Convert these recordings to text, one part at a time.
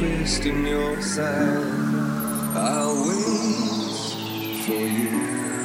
twist in your side. I'll wait for you.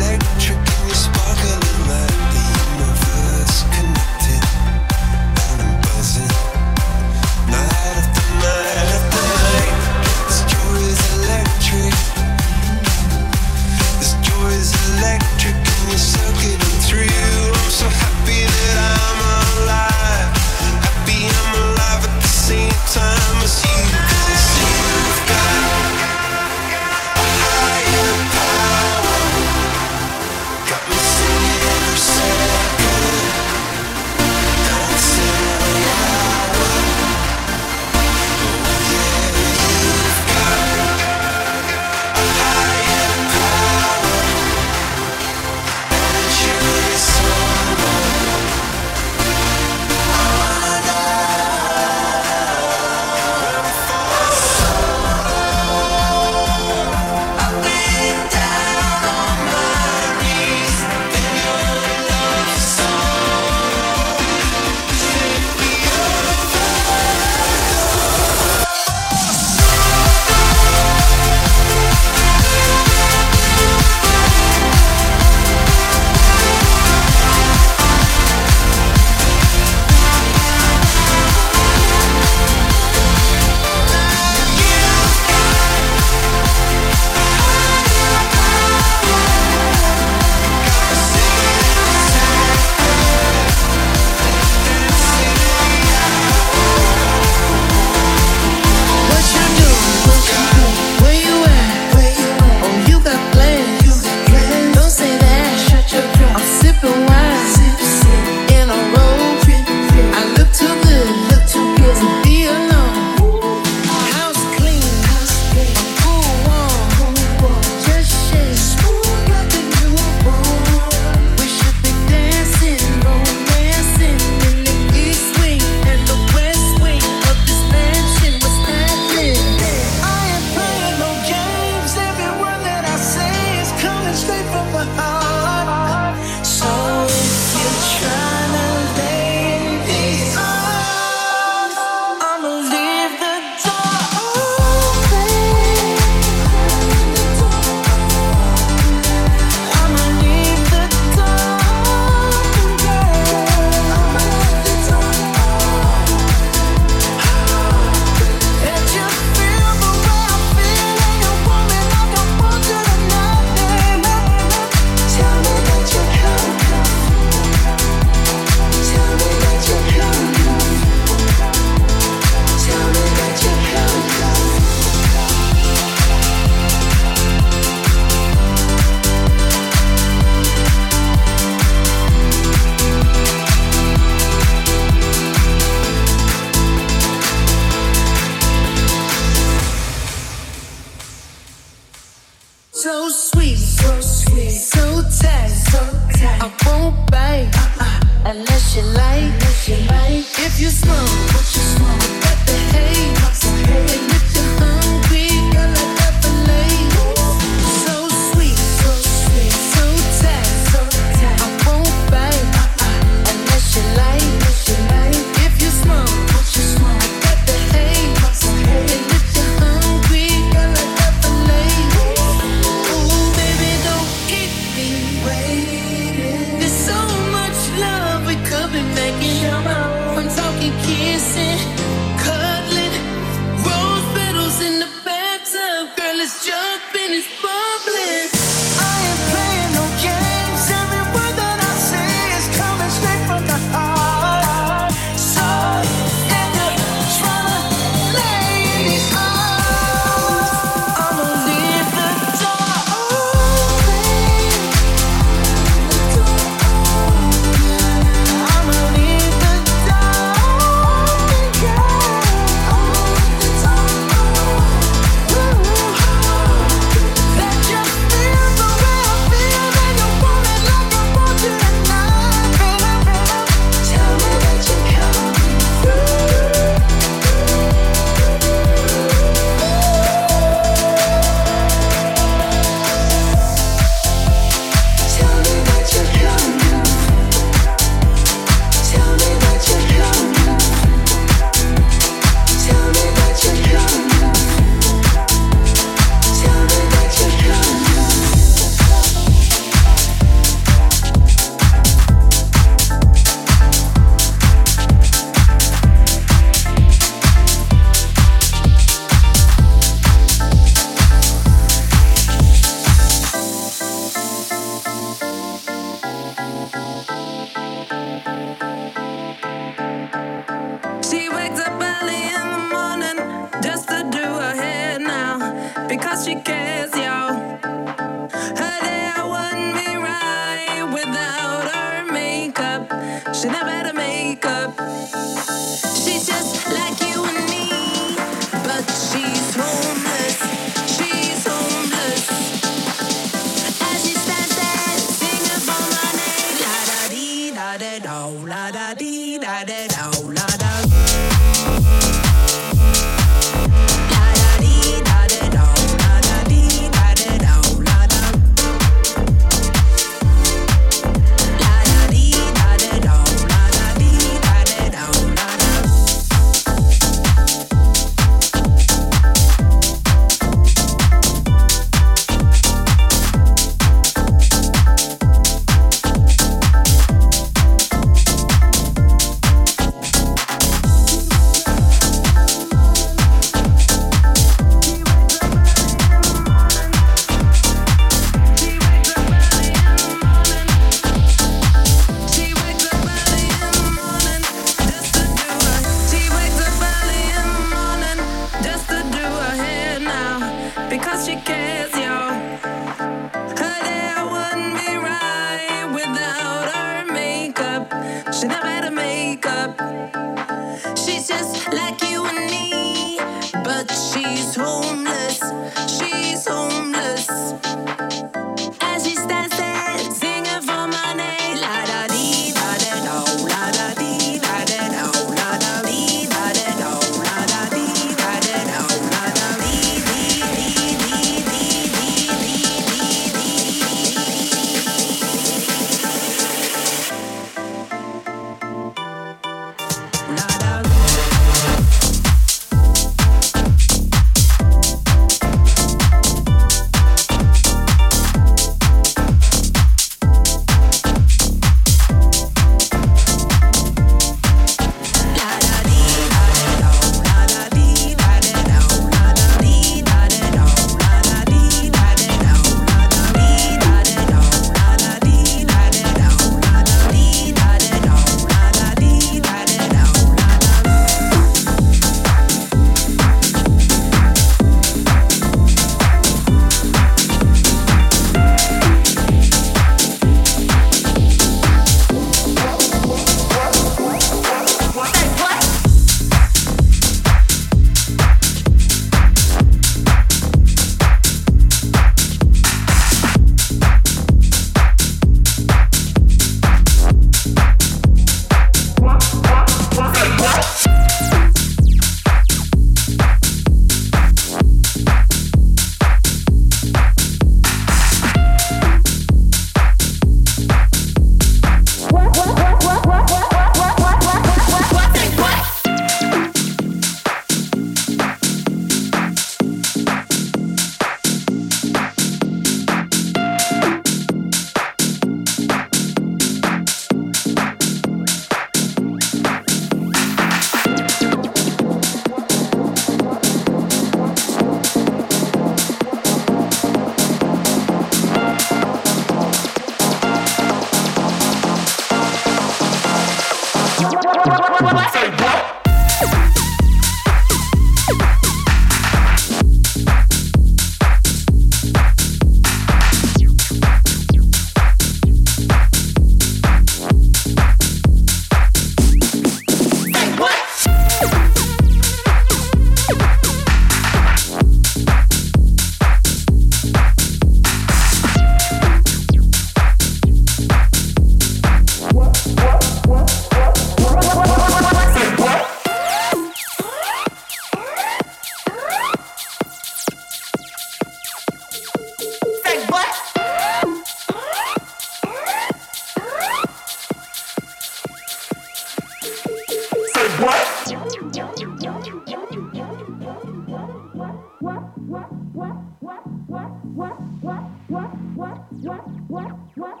what, what, what?